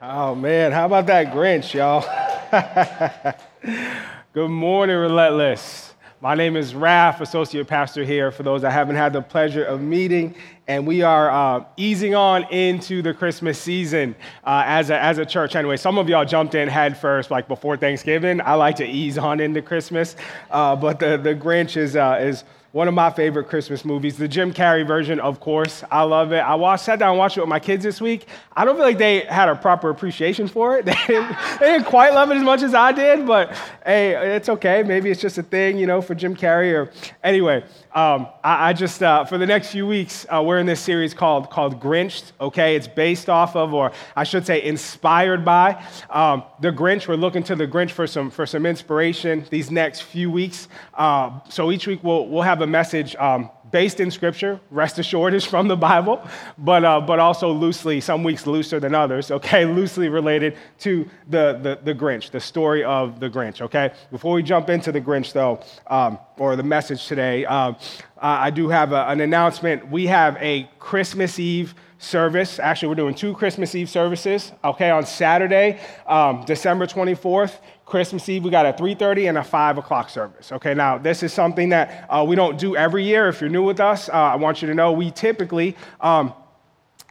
Oh man, how about that Grinch, y'all? Good morning, Relentless. My name is Raf, Associate Pastor here, for those I haven't had the pleasure of meeting. And we are uh, easing on into the Christmas season uh, as, a, as a church. Anyway, some of y'all jumped in head first, like before Thanksgiving. I like to ease on into Christmas. Uh, but the, the Grinch is, uh, is one of my favorite Christmas movies, the Jim Carrey version, of course. I love it. I watched, sat down and watched it with my kids this week. I don't feel like they had a proper appreciation for it. They didn't, they didn't quite love it as much as I did, but hey, it's okay. Maybe it's just a thing, you know, for Jim Carrey. Or anyway, um, I, I, just uh, for the next few weeks, uh, we're in this series called called Grinched. Okay, it's based off of, or I should say, inspired by um, the Grinch. We're looking to the Grinch for some for some inspiration these next few weeks. Uh, so each week we'll we'll have a message um, based in Scripture, rest assured, is from the Bible, but, uh, but also loosely, some weeks looser than others, okay, loosely related to the, the, the Grinch, the story of the Grinch, okay? Before we jump into the Grinch, though, um, or the message today, uh, I do have a, an announcement. We have a Christmas Eve service. Actually, we're doing two Christmas Eve services, okay, on Saturday, um, December 24th. Christmas Eve, we got a 3.30 and a 5 o'clock service. Okay, now this is something that uh, we don't do every year. If you're new with us, uh, I want you to know we typically um,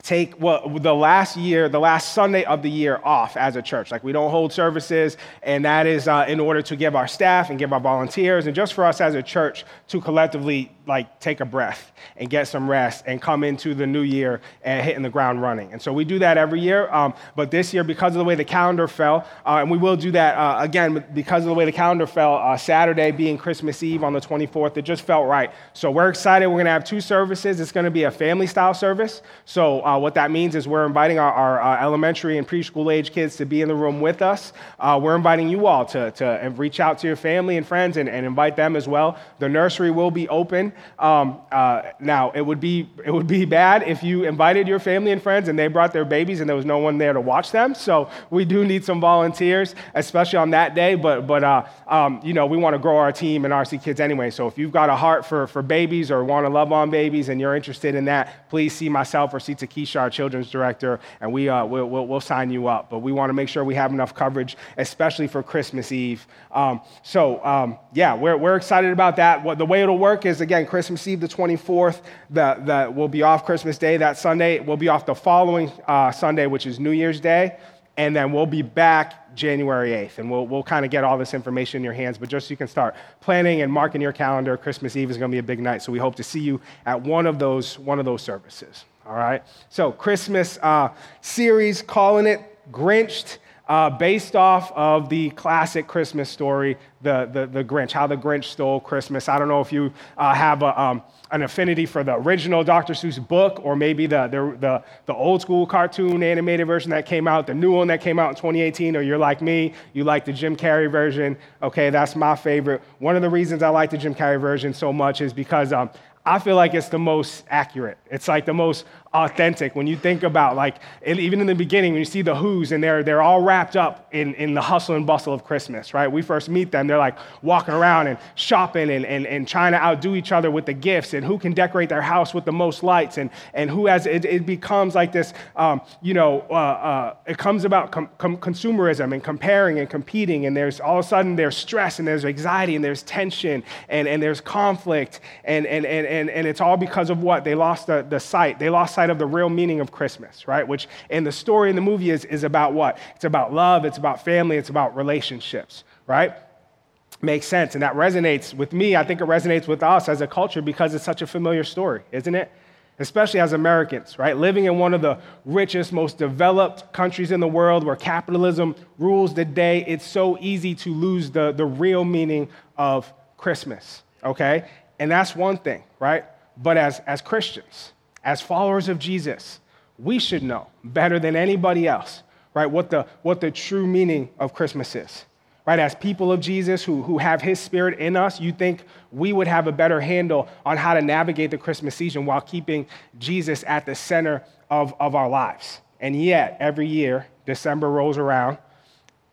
take well, the last year, the last Sunday of the year off as a church. Like we don't hold services, and that is uh, in order to give our staff and give our volunteers, and just for us as a church to collectively like take a breath and get some rest and come into the new year and hitting the ground running. And so we do that every year. Um, but this year, because of the way the calendar fell, uh, and we will do that uh, again because of the way the calendar fell, uh, Saturday being Christmas Eve on the 24th, it just felt right. So we're excited. We're going to have two services. It's going to be a family style service. So uh, what that means is we're inviting our, our uh, elementary and preschool age kids to be in the room with us. Uh, we're inviting you all to, to reach out to your family and friends and, and invite them as well. The nursery will be open. Um, uh, now, it would, be, it would be bad if you invited your family and friends and they brought their babies and there was no one there to watch them. So we do need some volunteers, especially on that day. But, but uh, um, you know, we want to grow our team and RC Kids anyway. So if you've got a heart for, for babies or want to love on babies and you're interested in that, please see myself or see Takesha, our children's director, and we, uh, we'll, we'll, we'll, sign you up. But we want to make sure we have enough coverage, especially for Christmas Eve. Um, so, um, yeah, we're, we're excited about that. What, the way it'll work is, again, Christmas Eve, the 24th, the, the, we'll be off Christmas Day that Sunday. We'll be off the following uh, Sunday, which is New Year's Day. And then we'll be back January 8th. And we'll, we'll kind of get all this information in your hands. But just so you can start planning and marking your calendar, Christmas Eve is going to be a big night. So we hope to see you at one of those, one of those services. All right? So, Christmas uh, series, calling it Grinched uh, based off of the classic Christmas story, the, the, the, Grinch, how the Grinch stole Christmas. I don't know if you uh, have a, um, an affinity for the original Dr. Seuss book or maybe the, the, the, the, old school cartoon animated version that came out, the new one that came out in 2018, or you're like me, you like the Jim Carrey version. Okay, that's my favorite. One of the reasons I like the Jim Carrey version so much is because um, I feel like it's the most accurate. It's like the most authentic. When you think about like even in the beginning when you see the who's and they're they're all wrapped up in, in the hustle and bustle of christmas right? We first meet them. They're like walking around and shopping and, and, and trying to outdo each other with the gifts and who can decorate their house with the most lights and, and who has it, it becomes like this um, you know uh, uh, it comes about com- com- consumerism and comparing and competing and there's all of a sudden there's stress and there's anxiety and there's tension and, and there's conflict and, and, and, and, and it's all because of what? They lost the, the sight. They lost of the real meaning of Christmas, right? Which in the story in the movie is, is about what? It's about love, it's about family, it's about relationships, right? Makes sense. And that resonates with me. I think it resonates with us as a culture because it's such a familiar story, isn't it? Especially as Americans, right? Living in one of the richest, most developed countries in the world where capitalism rules the day, it's so easy to lose the, the real meaning of Christmas, okay? And that's one thing, right? But as, as Christians, as followers of Jesus, we should know better than anybody else, right, what the, what the true meaning of Christmas is. Right, as people of Jesus who, who have his spirit in us, you think we would have a better handle on how to navigate the Christmas season while keeping Jesus at the center of, of our lives. And yet, every year, December rolls around,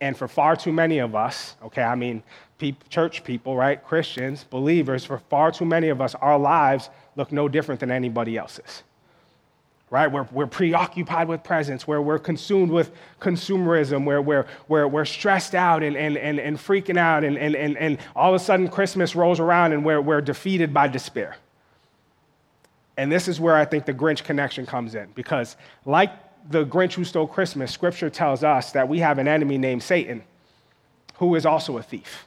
and for far too many of us, okay, I mean, church people, right, Christians, believers, for far too many of us, our lives look no different than anybody else's. right? We're, we're preoccupied with presents, where we're consumed with consumerism, where we're, where we're stressed out and, and, and, and freaking out, and, and, and, and all of a sudden Christmas rolls around and we're, we're defeated by despair. And this is where I think the Grinch connection comes in, because like the Grinch who stole Christmas, scripture tells us that we have an enemy named Satan, who is also a thief.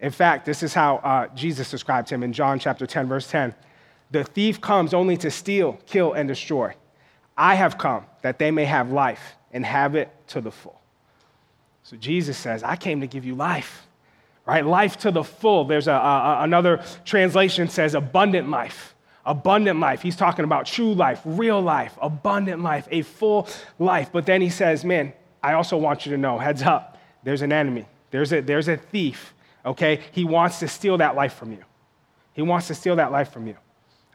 In fact, this is how uh, Jesus described him in John chapter 10, verse 10. The thief comes only to steal, kill, and destroy. I have come that they may have life and have it to the full. So Jesus says, I came to give you life, right? Life to the full. There's a, a, another translation says abundant life. Abundant life. He's talking about true life, real life, abundant life, a full life. But then he says, Man, I also want you to know, heads up, there's an enemy, there's a, there's a thief okay? He wants to steal that life from you. He wants to steal that life from you.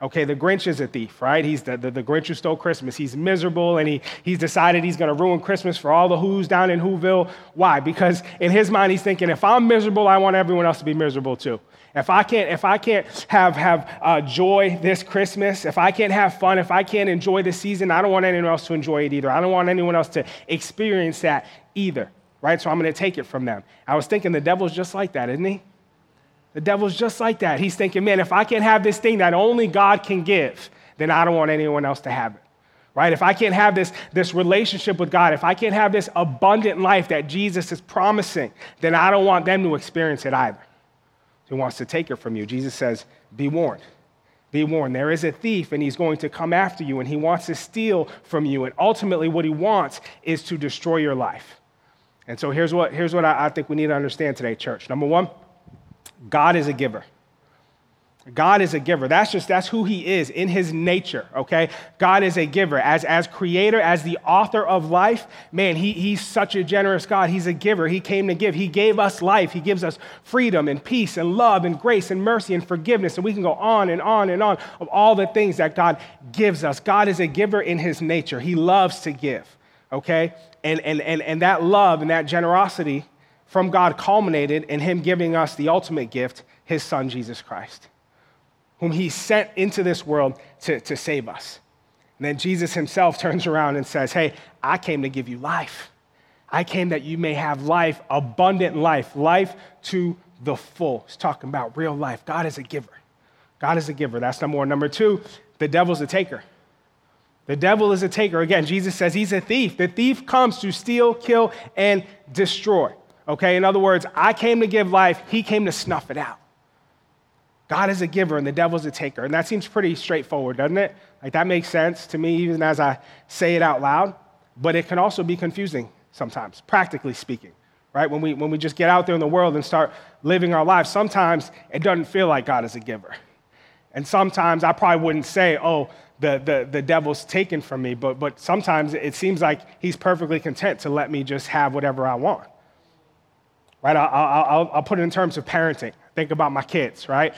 Okay, the Grinch is a thief, right? He's the, the, the Grinch who stole Christmas. He's miserable and he, he's decided he's going to ruin Christmas for all the Who's down in Whoville. Why? Because in his mind, he's thinking, if I'm miserable, I want everyone else to be miserable too. If I can't, if I can't have, have uh, joy this Christmas, if I can't have fun, if I can't enjoy this season, I don't want anyone else to enjoy it either. I don't want anyone else to experience that either, right? So I'm going to take it from them. I was thinking the devil's just like that, isn't he? The devil's just like that. He's thinking, man, if I can't have this thing that only God can give, then I don't want anyone else to have it. Right? If I can't have this, this relationship with God, if I can't have this abundant life that Jesus is promising, then I don't want them to experience it either. He wants to take it from you. Jesus says, Be warned. Be warned. There is a thief, and he's going to come after you, and he wants to steal from you. And ultimately, what he wants is to destroy your life. And so here's what, here's what I, I think we need to understand today, church. Number one, God is a giver. God is a giver. That's just that's who he is in his nature, okay? God is a giver. As, as creator, as the author of life, man, he, he's such a generous God. He's a giver. He came to give. He gave us life. He gives us freedom and peace and love and grace and mercy and forgiveness. And we can go on and on and on of all the things that God gives us. God is a giver in his nature. He loves to give, okay? And, and, and, and that love and that generosity from God culminated in Him giving us the ultimate gift, His Son, Jesus Christ, whom He sent into this world to, to save us. And then Jesus Himself turns around and says, Hey, I came to give you life. I came that you may have life, abundant life, life to the full. He's talking about real life. God is a giver. God is a giver. That's number one. Number two, the devil's a taker. The devil is a taker. Again, Jesus says he's a thief. The thief comes to steal, kill, and destroy. Okay, in other words, I came to give life, he came to snuff it out. God is a giver and the devil's a taker. And that seems pretty straightforward, doesn't it? Like that makes sense to me even as I say it out loud, but it can also be confusing sometimes, practically speaking. Right? When we when we just get out there in the world and start living our lives, sometimes it doesn't feel like God is a giver. And sometimes I probably wouldn't say, oh, the, the, the devil's taken from me, but, but sometimes it seems like he's perfectly content to let me just have whatever I want right? I'll, I'll, I'll, put it in terms of parenting. Think about my kids, right?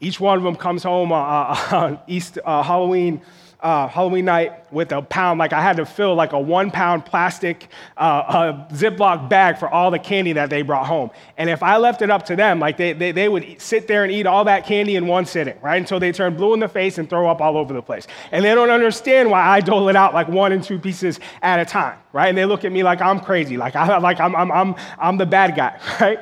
Each one of them comes home on, on East uh, Halloween uh, Halloween night with a pound, like I had to fill like a one pound plastic uh, Ziploc bag for all the candy that they brought home. And if I left it up to them, like they, they, they would sit there and eat all that candy in one sitting, right? Until they turn blue in the face and throw up all over the place. And they don't understand why I dole it out like one and two pieces at a time, right? And they look at me like I'm crazy, like, I, like I'm, I'm, I'm, I'm the bad guy, right?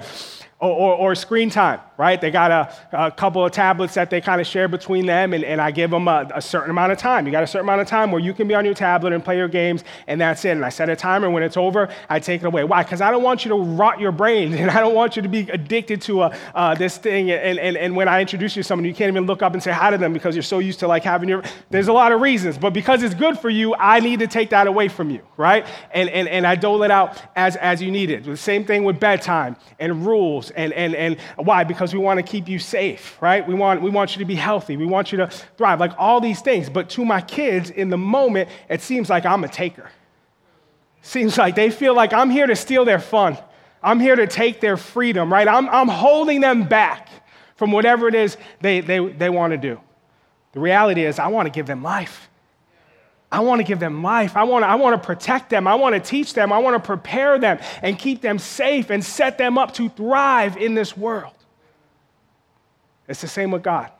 Or, or, or, screen time, right? They got a, a couple of tablets that they kind of share between them, and, and I give them a, a, certain amount of time. You got a certain amount of time where you can be on your tablet and play your games, and that's it. And I set a timer. When it's over, I take it away. Why? Because I don't want you to rot your brain, and I don't want you to be addicted to a, uh, this thing. And, and, and when I introduce you to someone, you can't even look up and say hi to them because you're so used to like having your. There's a lot of reasons, but because it's good for you, I need to take that away from you, right? And, and, and I dole it out as, as you need it. The same thing with bedtime and rules and, and, and why? Because we want to keep you safe, right? We want, we want you to be healthy. We want you to thrive, like all these things. But to my kids, in the moment, it seems like I'm a taker. Seems like they feel like I'm here to steal their fun. I'm here to take their freedom, right? I'm, I'm holding them back from whatever it is they, they, they want to do. The reality is, I want to give them life. I want to give them life. I want to, I want to protect them. I want to teach them. I want to prepare them and keep them safe and set them up to thrive in this world. It's the same with God.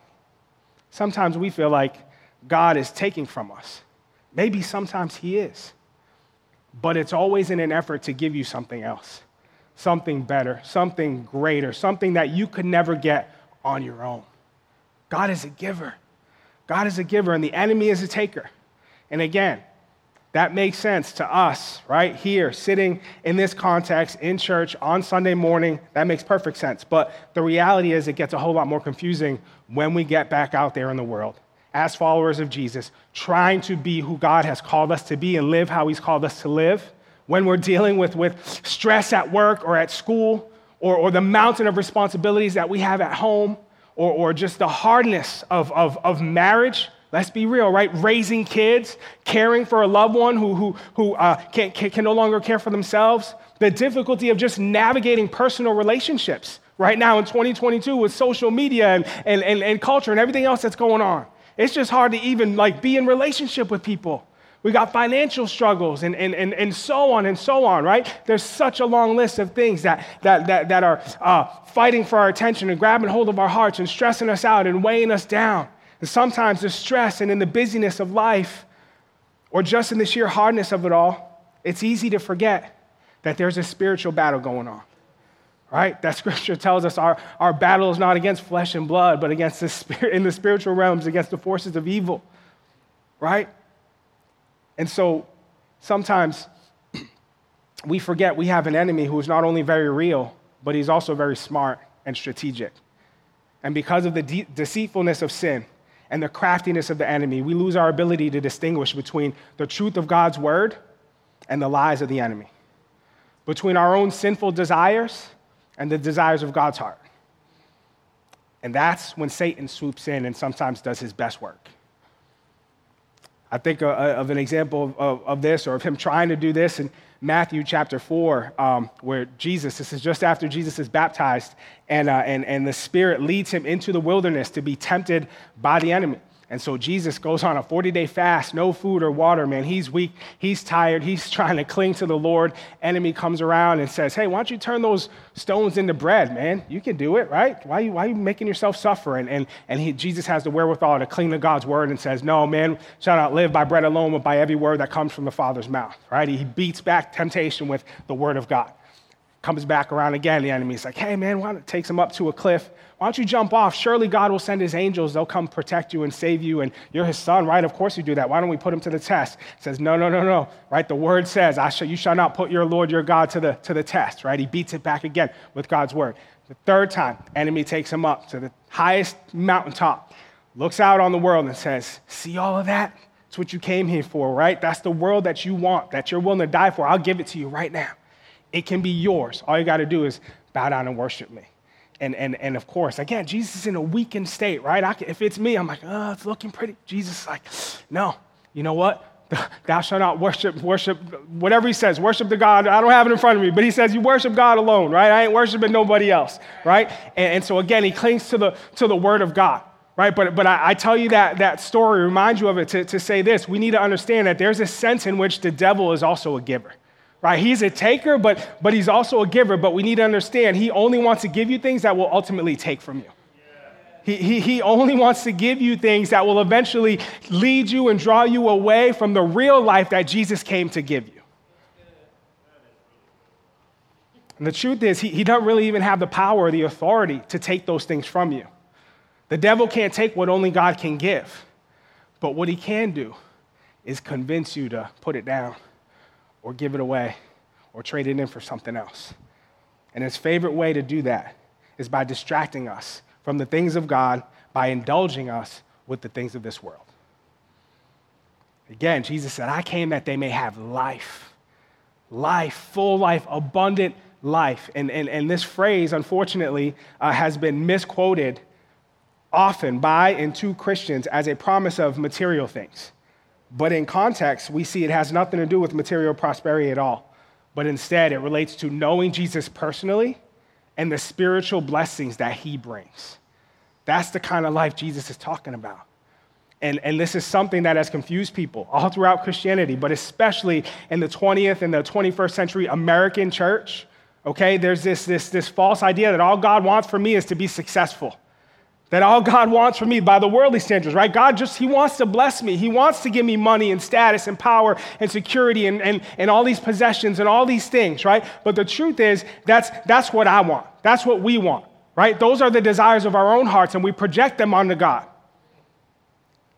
Sometimes we feel like God is taking from us. Maybe sometimes he is. But it's always in an effort to give you something else, something better, something greater, something that you could never get on your own. God is a giver. God is a giver, and the enemy is a taker. And again, that makes sense to us right here, sitting in this context in church on Sunday morning. That makes perfect sense. But the reality is, it gets a whole lot more confusing when we get back out there in the world as followers of Jesus, trying to be who God has called us to be and live how He's called us to live. When we're dealing with, with stress at work or at school, or, or the mountain of responsibilities that we have at home, or, or just the hardness of, of, of marriage, Let's be real, right? Raising kids, caring for a loved one who, who, who uh, can, can, can no longer care for themselves, the difficulty of just navigating personal relationships right now in 2022 with social media and, and, and, and culture and everything else that's going on. It's just hard to even like be in relationship with people. We got financial struggles and, and, and, and so on and so on, right? There's such a long list of things that, that, that, that are uh, fighting for our attention and grabbing hold of our hearts and stressing us out and weighing us down. And sometimes the stress and in the busyness of life, or just in the sheer hardness of it all, it's easy to forget that there's a spiritual battle going on. Right? That scripture tells us our, our battle is not against flesh and blood, but against the spirit in the spiritual realms, against the forces of evil. Right? And so sometimes we forget we have an enemy who is not only very real, but he's also very smart and strategic. And because of the de- deceitfulness of sin, and the craftiness of the enemy, we lose our ability to distinguish between the truth of God's word and the lies of the enemy, between our own sinful desires and the desires of God's heart. And that's when Satan swoops in and sometimes does his best work. I think uh, uh, of an example of, of, this or of him trying to do this in Matthew chapter 4, um, where Jesus, this is just after Jesus is baptized, and, uh, and, and the Spirit leads him into the wilderness to be tempted by the enemy. And so Jesus goes on a 40 day fast, no food or water, man. He's weak, he's tired, he's trying to cling to the Lord. Enemy comes around and says, Hey, why don't you turn those stones into bread, man? You can do it, right? Why are you, why are you making yourself suffer? And, and, and he, Jesus has the wherewithal to cling to God's word and says, No, man, shall not live by bread alone, but by every word that comes from the Father's mouth, right? He beats back temptation with the word of God. Comes back around again, the enemy's like, Hey, man, why don't takes him up to a cliff why don't you jump off? Surely God will send his angels. They'll come protect you and save you. And you're his son, right? Of course you do that. Why don't we put him to the test? Says, no, no, no, no, right? The word says, I shall, you shall not put your Lord, your God to the, to the test, right? He beats it back again with God's word. The third time, enemy takes him up to the highest mountaintop, looks out on the world and says, see all of that? It's what you came here for, right? That's the world that you want, that you're willing to die for. I'll give it to you right now. It can be yours. All you got to do is bow down and worship me and, and, and of course, again, Jesus is in a weakened state, right? Can, if it's me, I'm like, oh, it's looking pretty. Jesus is like, no, you know what? Thou shalt not worship, worship, whatever he says, worship the God. I don't have it in front of me, but he says you worship God alone, right? I ain't worshiping nobody else, right? And, and so again, he clings to the, to the word of God, right? But, but I, I tell you that, that story, remind you of it to, to say this. We need to understand that there's a sense in which the devil is also a giver right? He's a taker, but, but he's also a giver. But we need to understand he only wants to give you things that will ultimately take from you. He, he, he only wants to give you things that will eventually lead you and draw you away from the real life that Jesus came to give you. And the truth is, he, he doesn't really even have the power or the authority to take those things from you. The devil can't take what only God can give. But what he can do is convince you to put it down or give it away or trade it in for something else. And his favorite way to do that is by distracting us from the things of God, by indulging us with the things of this world. Again, Jesus said, I came that they may have life. Life, full life, abundant life. And, and, and this phrase, unfortunately, uh, has been misquoted often by and to Christians as a promise of material things. But in context, we see it has nothing to do with material prosperity at all. But instead, it relates to knowing Jesus personally and the spiritual blessings that he brings. That's the kind of life Jesus is talking about. And, and this is something that has confused people all throughout Christianity, but especially in the 20th and the 21st century American church. Okay, there's this, this, this false idea that all God wants for me is to be successful That all God wants from me by the worldly standards, right? God just, He wants to bless me. He wants to give me money and status and power and security and, and, and all these possessions and all these things, right? But the truth is, that's, that's what I want. That's what we want, right? Those are the desires of our own hearts, and we project them onto God.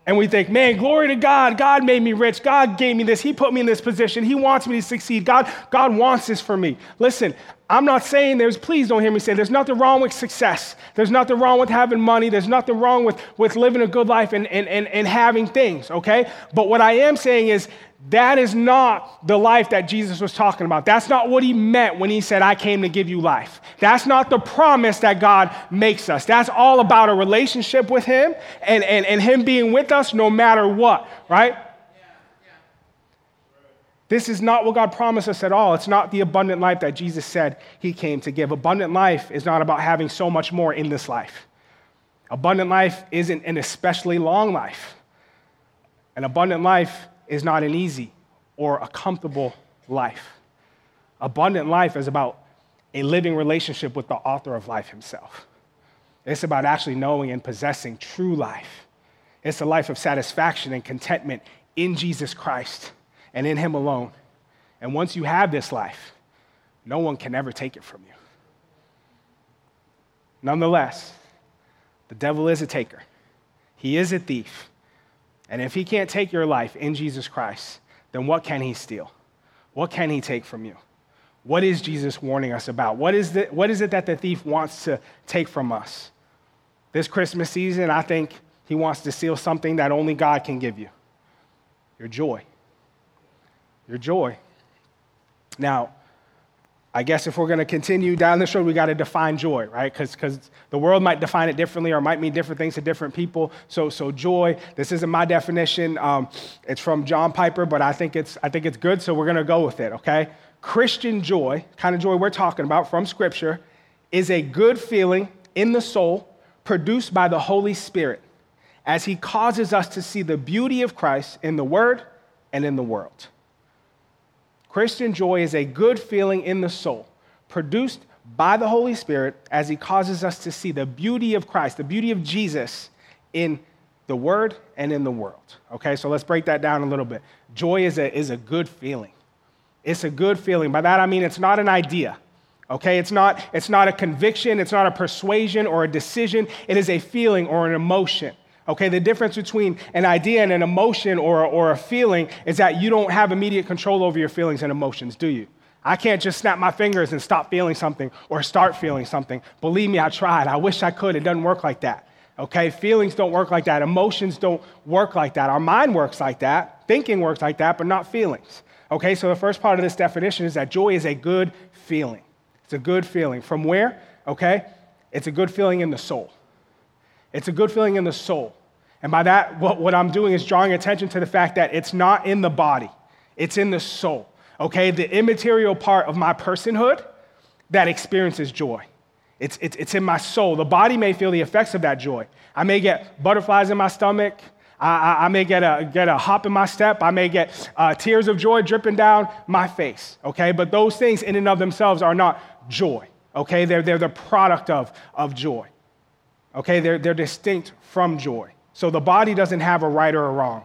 And we think, man, glory to God. God made me rich. God gave me this. He put me in this position. He wants me to succeed. God, God wants this for me. Listen, I'm not saying there's, please don't hear me say, there's nothing wrong with success. There's nothing wrong with having money. There's nothing wrong with, with living a good life and, and, and, and having things, okay? But what I am saying is that is not the life that Jesus was talking about. That's not what he meant when he said, I came to give you life. That's not the promise that God makes us. That's all about a relationship with him and, and, and him being with us no matter what, right? This is not what God promised us at all. It's not the abundant life that Jesus said he came to give. Abundant life is not about having so much more in this life. Abundant life isn't an especially long life. An abundant life is not an easy or a comfortable life. Abundant life is about a living relationship with the author of life himself. It's about actually knowing and possessing true life. It's a life of satisfaction and contentment in Jesus Christ and in Him alone. And once you have this life, no one can ever take it from you. Nonetheless, the devil is a taker, he is a thief. And if he can't take your life in Jesus Christ, then what can he steal? What can he take from you? What is Jesus warning us about? What is, the, what is it that the thief wants to take from us? This Christmas season, I think he wants to steal something that only God can give you your joy. Your joy. Now, I guess if we're going to continue down this road, we got to define joy, right? Because the world might define it differently or might mean different things to different people. So, so joy, this isn't my definition. Um, it's from John Piper, but I think it's, I think it's good, so we're going to go with it, okay? Christian joy, kind of joy we're talking about from Scripture, is a good feeling in the soul produced by the Holy Spirit as He causes us to see the beauty of Christ in the Word and in the world. Christian joy is a good feeling in the soul, produced by the Holy Spirit as He causes us to see the beauty of Christ, the beauty of Jesus in the Word and in the world. Okay, so let's break that down a little bit. Joy is a, is a good feeling. It's a good feeling. By that I mean it's not an idea. Okay, it's not, it's not a conviction, it's not a persuasion or a decision. It is a feeling or an emotion. Okay, the difference between an idea and an emotion or, or a feeling is that you don't have immediate control over your feelings and emotions, do you? I can't just snap my fingers and stop feeling something or start feeling something. Believe me, I tried. I wish I could. It doesn't work like that. Okay, feelings don't work like that. Emotions don't work like that. Our mind works like that. Thinking works like that, but not feelings. Okay, so the first part of this definition is that joy is a good feeling. It's a good feeling. From where? Okay, it's a good feeling in the soul. It's a good feeling in the soul. And by that, what, what I'm doing is drawing attention to the fact that it's not in the body, it's in the soul. Okay, the immaterial part of my personhood that experiences joy. It's, it's, it's in my soul. The body may feel the effects of that joy. I may get butterflies in my stomach. I, I, I may get a, get a hop in my step. I may get uh, tears of joy dripping down my face. Okay, but those things in and of themselves are not joy. Okay, they're, they're the product of, of joy. Okay, they're, they're distinct from joy. So the body doesn't have a right or a wrong,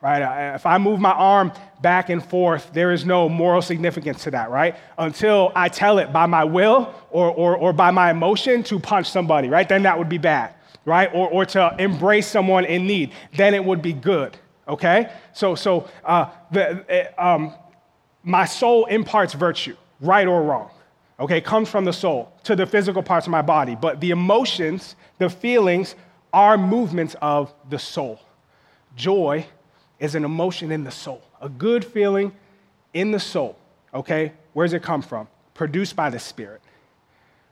right? If I move my arm back and forth, there is no moral significance to that, right? Until I tell it by my will or, or, or by my emotion to punch somebody, right? Then that would be bad, right? Or, or to embrace someone in need, then it would be good, okay? So, so uh, the, um, my soul imparts virtue, right or wrong okay, comes from the soul to the physical parts of my body. But the emotions, the feelings, are movements of the soul. Joy is an emotion in the soul, a good feeling in the soul. Okay? Where does it come from? Produced by the Spirit.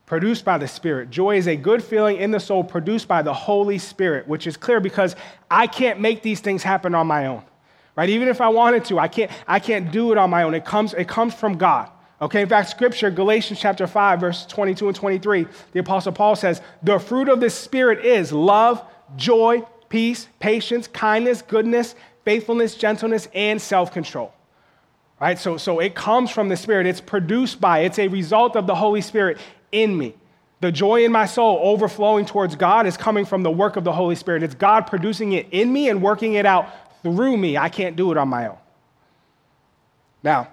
Produced by the Spirit. Joy is a good feeling in the soul produced by the Holy Spirit, which is clear because I can't make these things happen on my own. Right? Even if I wanted to, I can't, I can't do it on my own. It comes, it comes from God. Okay, in fact, scripture, Galatians chapter 5, verse 22 and 23, the Apostle Paul says, The fruit of the Spirit is love, joy, peace, patience, kindness, goodness, faithfulness, gentleness, and self control. Right? So, so it comes from the Spirit. It's produced by, it's a result of the Holy Spirit in me. The joy in my soul overflowing towards God is coming from the work of the Holy Spirit. It's God producing it in me and working it out through me. I can't do it on my own. Now,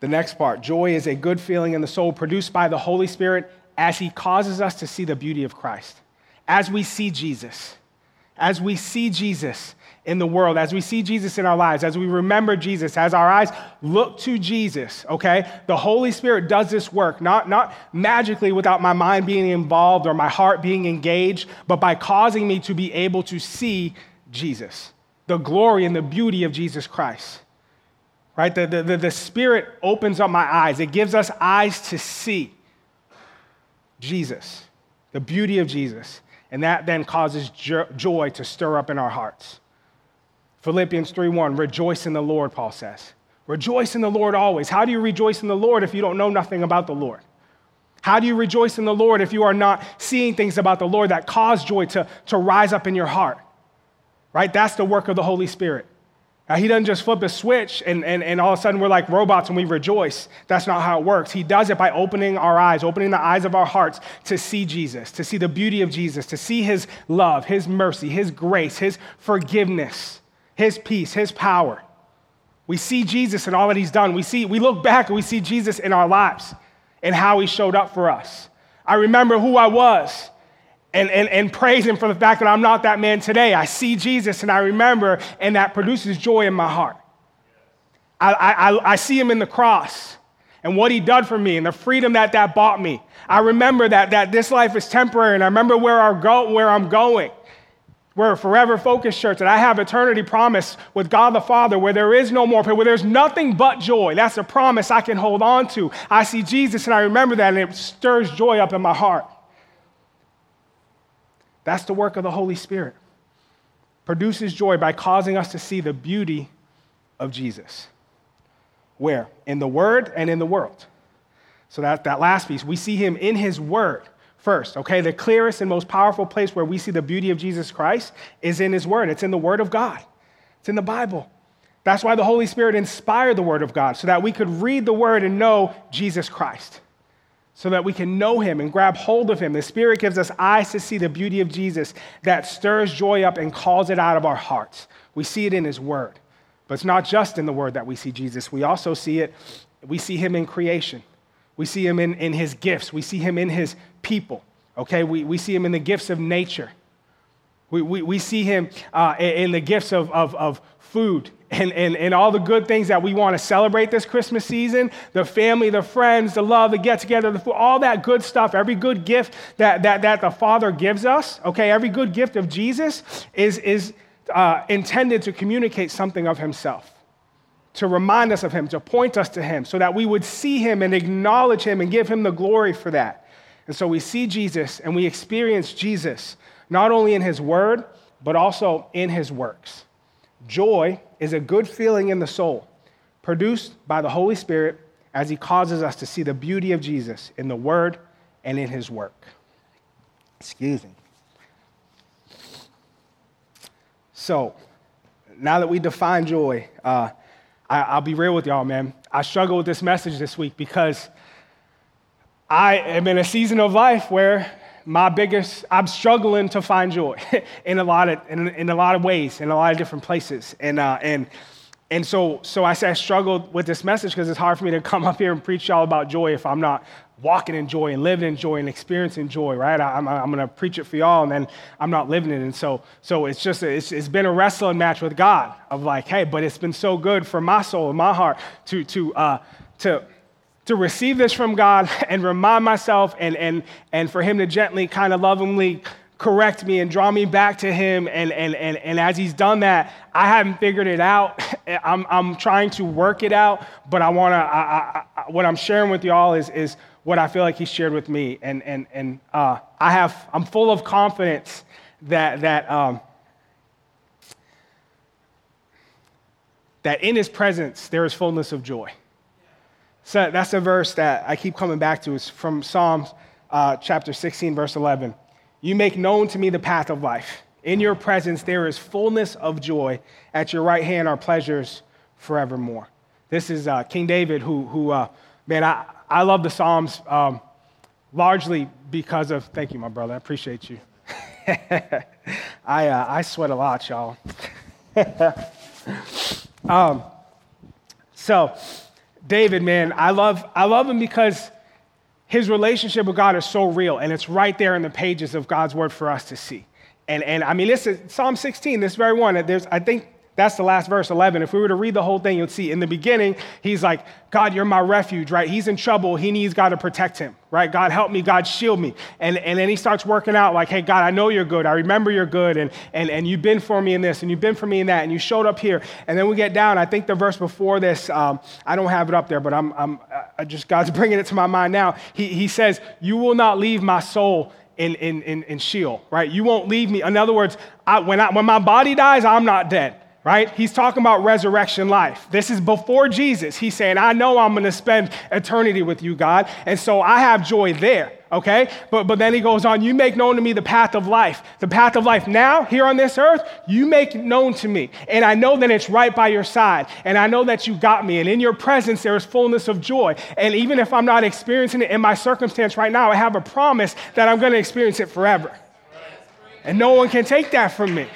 the next part joy is a good feeling in the soul produced by the Holy Spirit as He causes us to see the beauty of Christ. As we see Jesus, as we see Jesus in the world, as we see Jesus in our lives, as we remember Jesus, as our eyes look to Jesus, okay? The Holy Spirit does this work, not, not magically without my mind being involved or my heart being engaged, but by causing me to be able to see Jesus, the glory and the beauty of Jesus Christ. Right? The, the, the, Spirit opens up my eyes, it gives us eyes to see Jesus, the beauty of Jesus. And that then causes joy to stir up in our hearts. Philippians 3:1, rejoice in the Lord, Paul says. Rejoice in the Lord always. How do you rejoice in the Lord if you don't know nothing about the Lord? How do you rejoice in the Lord if you are not seeing things about the Lord that cause joy to, to rise up in your heart? Right? That's the work of the Holy Spirit. Now, he doesn't just flip a switch and, and, and all of a sudden we're like robots and we rejoice. That's not how it works. He does it by opening our eyes, opening the eyes of our hearts to see Jesus, to see the beauty of Jesus, to see his love, his mercy, his grace, his forgiveness, his peace, his power. We see Jesus and all that he's done. We, see, we look back and we see Jesus in our lives and how he showed up for us. I remember who I was and, and, and praise Him for the fact that I'm not that man today. I see Jesus and I remember, and that produces joy in my heart. I, I, I see Him in the cross and what He did for me and the freedom that that bought me. I remember that, that this life is temporary, and I remember where, our go, where I'm going. We're a forever focused church, and I have eternity promise with God the Father where there is no more pain, where there's nothing but joy. That's a promise I can hold on to. I see Jesus, and I remember that, and it stirs joy up in my heart. That's the work of the Holy Spirit. Produces joy by causing us to see the beauty of Jesus. Where? In the Word and in the world. So that, that last piece, we see him in his Word first, okay? The clearest and most powerful place where we see the beauty of Jesus Christ is in his Word. It's in the Word of God, it's in the Bible. That's why the Holy Spirit inspired the Word of God, so that we could read the Word and know Jesus Christ so that we can know him and grab hold of him. The Spirit gives us eyes to see the beauty of Jesus that stirs joy up and calls it out of our hearts. We see it in his word. But it's not just in the word that we see Jesus, we also see it, we see him in creation. We see him in, in his gifts. We see him in his people. Okay, we, we see him in the gifts of nature. We, we, we see him uh, in the gifts of, of, of food and, and, and all the good things that we want to celebrate this Christmas season the family, the friends, the love, the get together, the food, all that good stuff, every good gift that, that, that the Father gives us, okay, every good gift of Jesus is, is uh, intended to communicate something of Himself, to remind us of Him, to point us to Him, so that we would see Him and acknowledge Him and give Him the glory for that. And so we see Jesus and we experience Jesus not only in His Word, but also in His works. Joy is a good feeling in the soul, produced by the Holy Spirit as He causes us to see the beauty of Jesus in the Word and in His work. Excuse me. So, now that we define joy, uh, I, will be real with y'all, man. I struggle with this message this week because I am in a season of life where my biggest, I'm struggling to find joy in a lot of, in, in, a lot of ways, in a lot of different places. And, uh, and, and so, so I say I struggled with this message because it's hard for me to come up here and preach y'all about joy if I'm not walking in joy and living in joy and experiencing joy, right? I, am I'm, I'm going to preach it for y'all and then I'm not living it. And so, so it's just, it's, it's been a wrestling match with God of like, hey, but it's been so good for my soul and my heart to, to, uh, to, to receive this from God and remind myself and, and, and for Him to gently, kind of lovingly correct me and draw me back to Him. And, and, and, and as He's done that, I haven't figured it out. I'm, I'm trying to work it out, but I want to, what I'm sharing with y'all is, is what I feel like He shared with me. And, and, and uh, I have, I'm full of confidence that, that, um, that in His presence there is fullness of joy. So that's a verse that I keep coming back to. It's from Psalms uh, chapter 16, verse 11. You make known to me the path of life. In your presence there is fullness of joy. At your right hand are pleasures forevermore. This is uh, King David, who, who uh, man, I, I love the Psalms. Um, largely because of, thank you, my brother, I appreciate you. I, uh, I sweat a lot, y'all. um, so, David, man, I love, I love him because his relationship with God is so real, and it's right there in the pages of God's word for us to see. And, and I mean, this is Psalm 16, this very one. There's, I think that's the last verse, 11. If we were to read the whole thing, you'd see in the beginning, he's like, God, you're my refuge, right? He's in trouble. He needs God to protect him, right? God, help me. God, shield me. And, and then he starts working out like, hey, God, I know you're good. I remember you're good. And, and, and you've been for me in this, and you've been for me in that, and you showed up here. And then we get down. I think the verse before this, um, I don't have it up there, but I'm, I'm I just, God's bringing it to my mind now. He, he says, You will not leave my soul in, in, in, in Sheol, right? You won't leave me. In other words, I, when, I, when my body dies, I'm not dead right? He's talking about resurrection life. This is before Jesus. He's saying, I know I'm going to spend eternity with you, God. And so I have joy there, okay? But, but then he goes on, You make known to me the path of life. The path of life now, here on this earth, you make known to me. And I know that it's right by your side. And I know that you got me. And in your presence, there is fullness of joy. And even if I'm not experiencing it in my circumstance right now, I have a promise that I'm going to experience it forever. And no one can take that from me.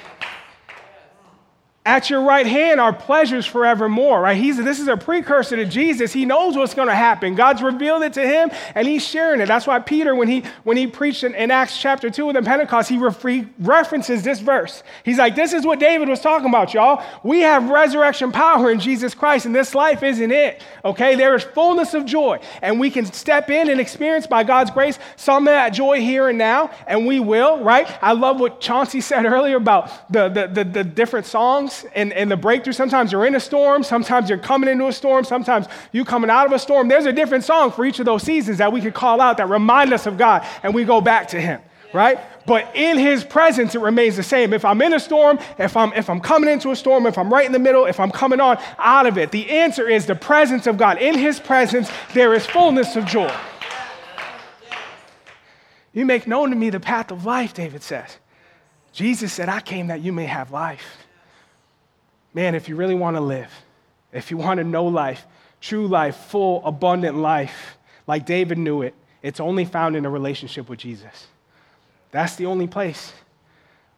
At your right hand are pleasures forevermore, right? He's, this is a precursor to Jesus. He knows what's going to happen. God's revealed it to him, and he's sharing it. That's why Peter, when he, when he preached in, in Acts chapter 2 in the Pentecost, he, re- he references this verse. He's like, This is what David was talking about, y'all. We have resurrection power in Jesus Christ, and this life isn't it, okay? There is fullness of joy, and we can step in and experience by God's grace some of that joy here and now, and we will, right? I love what Chauncey said earlier about the, the, the, the different songs and, and the breakthrough. Sometimes you're in a storm, sometimes you're coming into a storm, sometimes you coming out of a storm. There's a different song for each of those seasons that we could call out that remind us of God and we go back to Him, right? But in His presence, it remains the same. If I'm in a storm, if I'm, if I'm coming into a storm, if I'm right in the middle, if I'm coming on out of it, the answer is the presence of God. In His presence, there is fullness of joy. You make known to me the path of life, David says. Jesus said, I came that you may have life man, if you really want to live, if you want to know life, true life, full, abundant life, like David knew it, it's only found in a relationship with Jesus. That's the only place.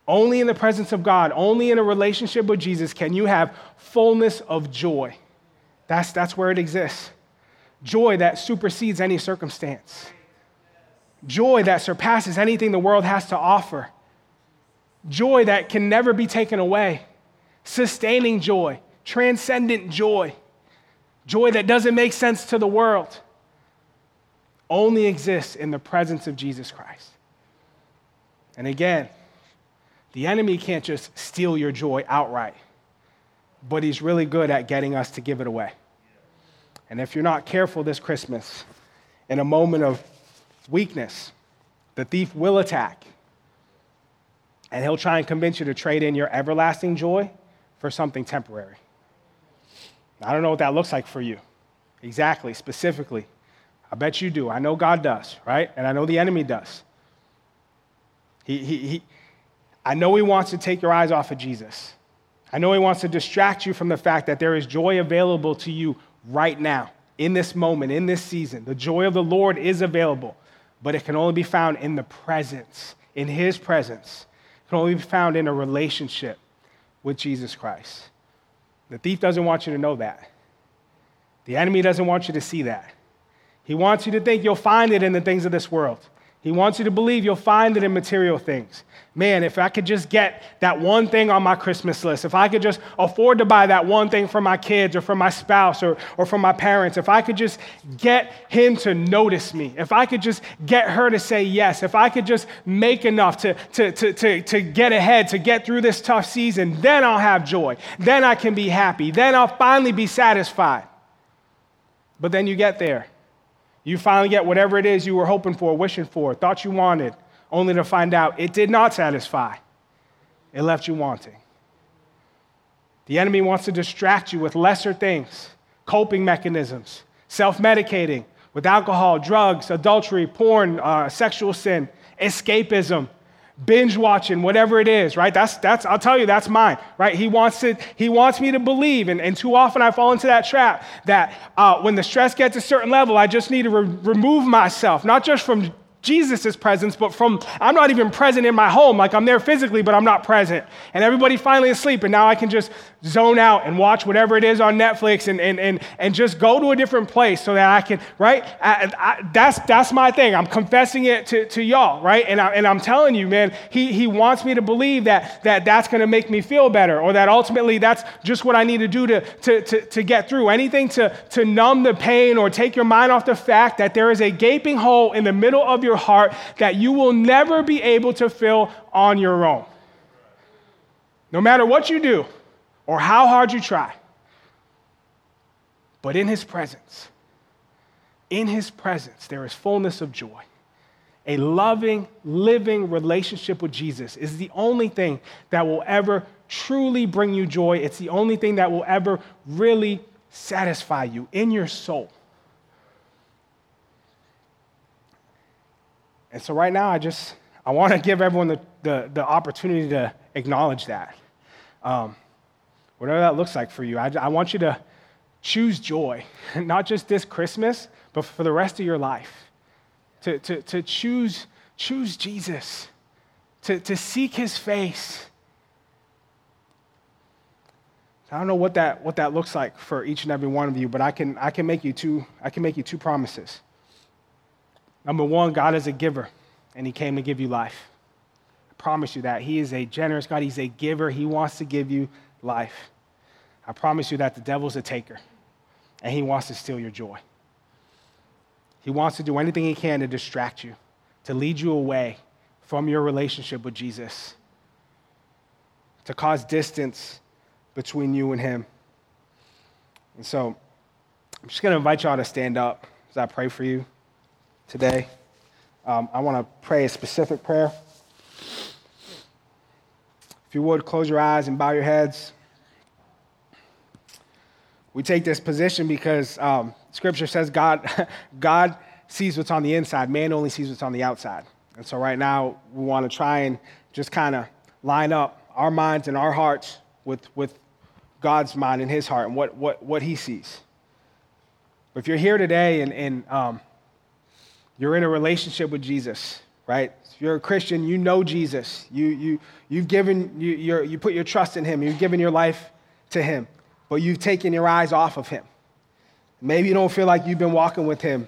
Only in the presence of God, only in a relationship with Jesus can you have fullness of joy. That's, that's where it exists. Joy that supersedes any circumstance. Joy that surpasses anything the world has to offer. Joy that can never be taken away sustaining joy, transcendent joy, joy that doesn't make sense to the world, only exists in the presence of Jesus Christ. And again, the enemy can't just steal your joy outright, but he's really good at getting us to give it away. And if you're not careful this Christmas, in a moment of weakness, the thief will attack. And he'll try and convince you to trade in your everlasting joy for something temporary. I don't know what that looks like for you. Exactly, specifically. I bet you do. I know God does, right? And I know the enemy does. He, he, he, I know he wants to take your eyes off of Jesus. I know he wants to distract you from the fact that there is joy available to you right now, in this moment, in this season. The joy of the Lord is available, but it can only be found in the presence, in his presence. It can only be found in a relationship with Jesus Christ. The thief doesn't want you to know that. The enemy doesn't want you to see that. He wants you to think you'll find it in the things of this world. He wants you to believe you'll find it in material things. Man, if I could just get that one thing on my Christmas list, if I could just afford to buy that one thing for my kids or for my spouse or, or for my parents, if I could just get him to notice me, if I could just get her to say yes, if I could just make enough to, to, to, to, to get ahead, to get through this tough season, then I'll have joy. Then I can be happy. Then I'll finally be satisfied. But then you get there you finally get whatever it is you were hoping for, wishing for, thought you wanted, only to find out it did not satisfy. It left you wanting. The enemy wants to distract you with lesser things, coping mechanisms, self medicating with alcohol, drugs, adultery, porn, uh, sexual sin, escapism, binge watching, whatever it is, right? That's, that's, I'll tell you, that's mine, right? He wants, to, he wants me to believe, and, and too often I fall into that trap that uh, when the stress gets a certain level, I just need to re- remove myself, not just from Jesus' presence, but from, I'm not even present in my home. Like I'm there physically, but I'm not present. And everybody finally asleep, and now I can just zone out and watch whatever it is on Netflix and, and, and, and just go to a different place so that I can, right? I, I, that's, that's my thing. I'm confessing it to, to y'all, right? And, I, and I'm telling you, man, he, he wants me to believe that, that that's going to make me feel better or that ultimately that's just what I need to do to, to, to, to get through. Anything to, to numb the pain or take your mind off the fact that there is a gaping hole in the middle of your your heart that you will never be able to fill on your own. No matter what you do or how hard you try. But in his presence, in his presence, there is fullness of joy. A loving, living relationship with Jesus is the only thing that will ever truly bring you joy. It's the only thing that will ever really satisfy you in your soul. And so right now, I just, I want to give everyone the, the, the, opportunity to acknowledge that. Um, whatever that looks like for you, I, I want you to choose joy, not just this Christmas, but for the rest of your life. To, to, to choose, choose Jesus, to, to seek his face. I don't know what that, what that looks like for each and every one of you, but I can, I can, make, you two, I can make you two promises. Number one, God is a giver, and He came to give you life. I promise you that. He is a generous God. He's a giver. He wants to give you life. I promise you that the devil's a taker, and he wants to steal your joy. He wants to do anything he can to distract you, to lead you away from your relationship with Jesus, to cause distance between you and him. And so, I'm just going to invite y'all to stand up as I pray for you today. Um, I want to pray a specific prayer. If you would, close your eyes and bow your heads. We take this position because um, Scripture says God, God sees what's on the inside, man only sees what's on the outside. And so, right now, we want to try and just kind of line up our minds and our hearts with, with God's mind and His heart and what, what, what He sees. If you're here today and, and um, you're in a relationship with Jesus, right? If you're a Christian, you know Jesus. You, you, you've given, you, you you put your trust in him. You've given your life to him, but you've taken your eyes off of him. Maybe you don't feel like you've been walking with him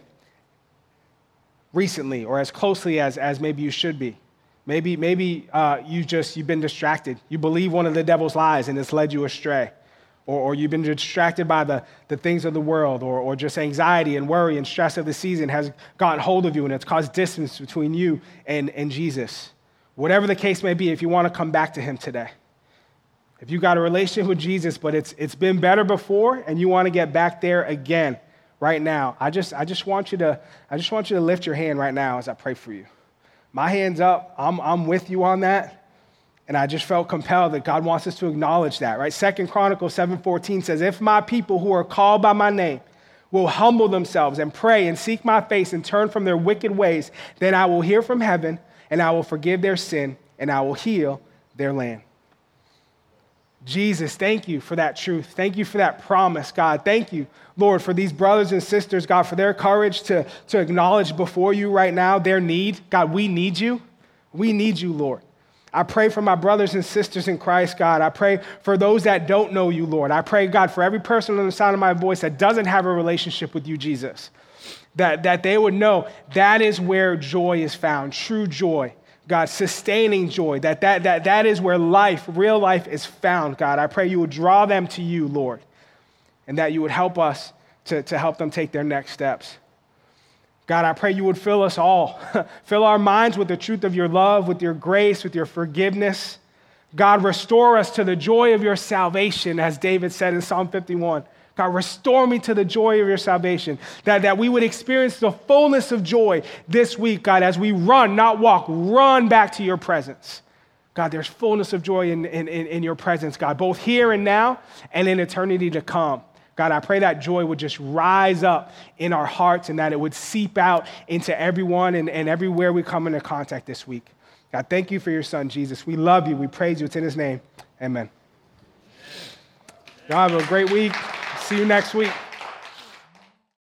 recently or as closely as, as maybe you should be. Maybe, maybe uh, you just, you've been distracted. You believe one of the devil's lies and it's led you astray or, or you've been distracted by the, the things of the world, or, or just anxiety and worry and stress of the season has gotten hold of you and it's caused distance between you and, and Jesus. Whatever the case may be, if you want to come back to Him today. If you've got a relationship with Jesus, but it's, it's been better before and you want to get back there again right now, I just, I, just want you to, I just want you to lift your hand right now as I pray for you. My hand's up. I'm, I'm with you on that. And I just felt compelled that God wants us to acknowledge that, right? Second Chronicles 7:14 says, "If my people who are called by my name will humble themselves and pray and seek my face and turn from their wicked ways, then I will hear from heaven and I will forgive their sin and I will heal their land." Jesus, thank you for that truth. Thank you for that promise, God. Thank you, Lord, for these brothers and sisters, God, for their courage to, to acknowledge before you right now their need. God, we need you. We need you, Lord. I pray for my brothers and sisters in Christ, God. I pray for those that don't know you, Lord. I pray, God, for every person on the sound of my voice that doesn't have a relationship with you, Jesus, that, that they would know that is where joy is found, true joy. God, sustaining joy, that, that, that, that is where life, real life is found, God. I pray you would draw them to you, Lord, and that you would help us to, to help them take their next steps. God, I pray you would fill us all. fill our minds with the truth of your love, with your grace, with your forgiveness. God, restore us to the joy of your salvation, as David said in Psalm 51. God, restore me to the joy of your salvation. That, that we would experience the fullness of joy this week, God, as we run, not walk, run back to your presence. God, there's fullness of joy in, in, in your presence, God, both here and now and in eternity to come. God, I pray that joy would just rise up in our hearts and that it would seep out into everyone and, and everywhere we come into contact this week. God, thank you for your son, Jesus. We love you. We praise you. It's in his name. Amen. Y'all have a great week. See you next week.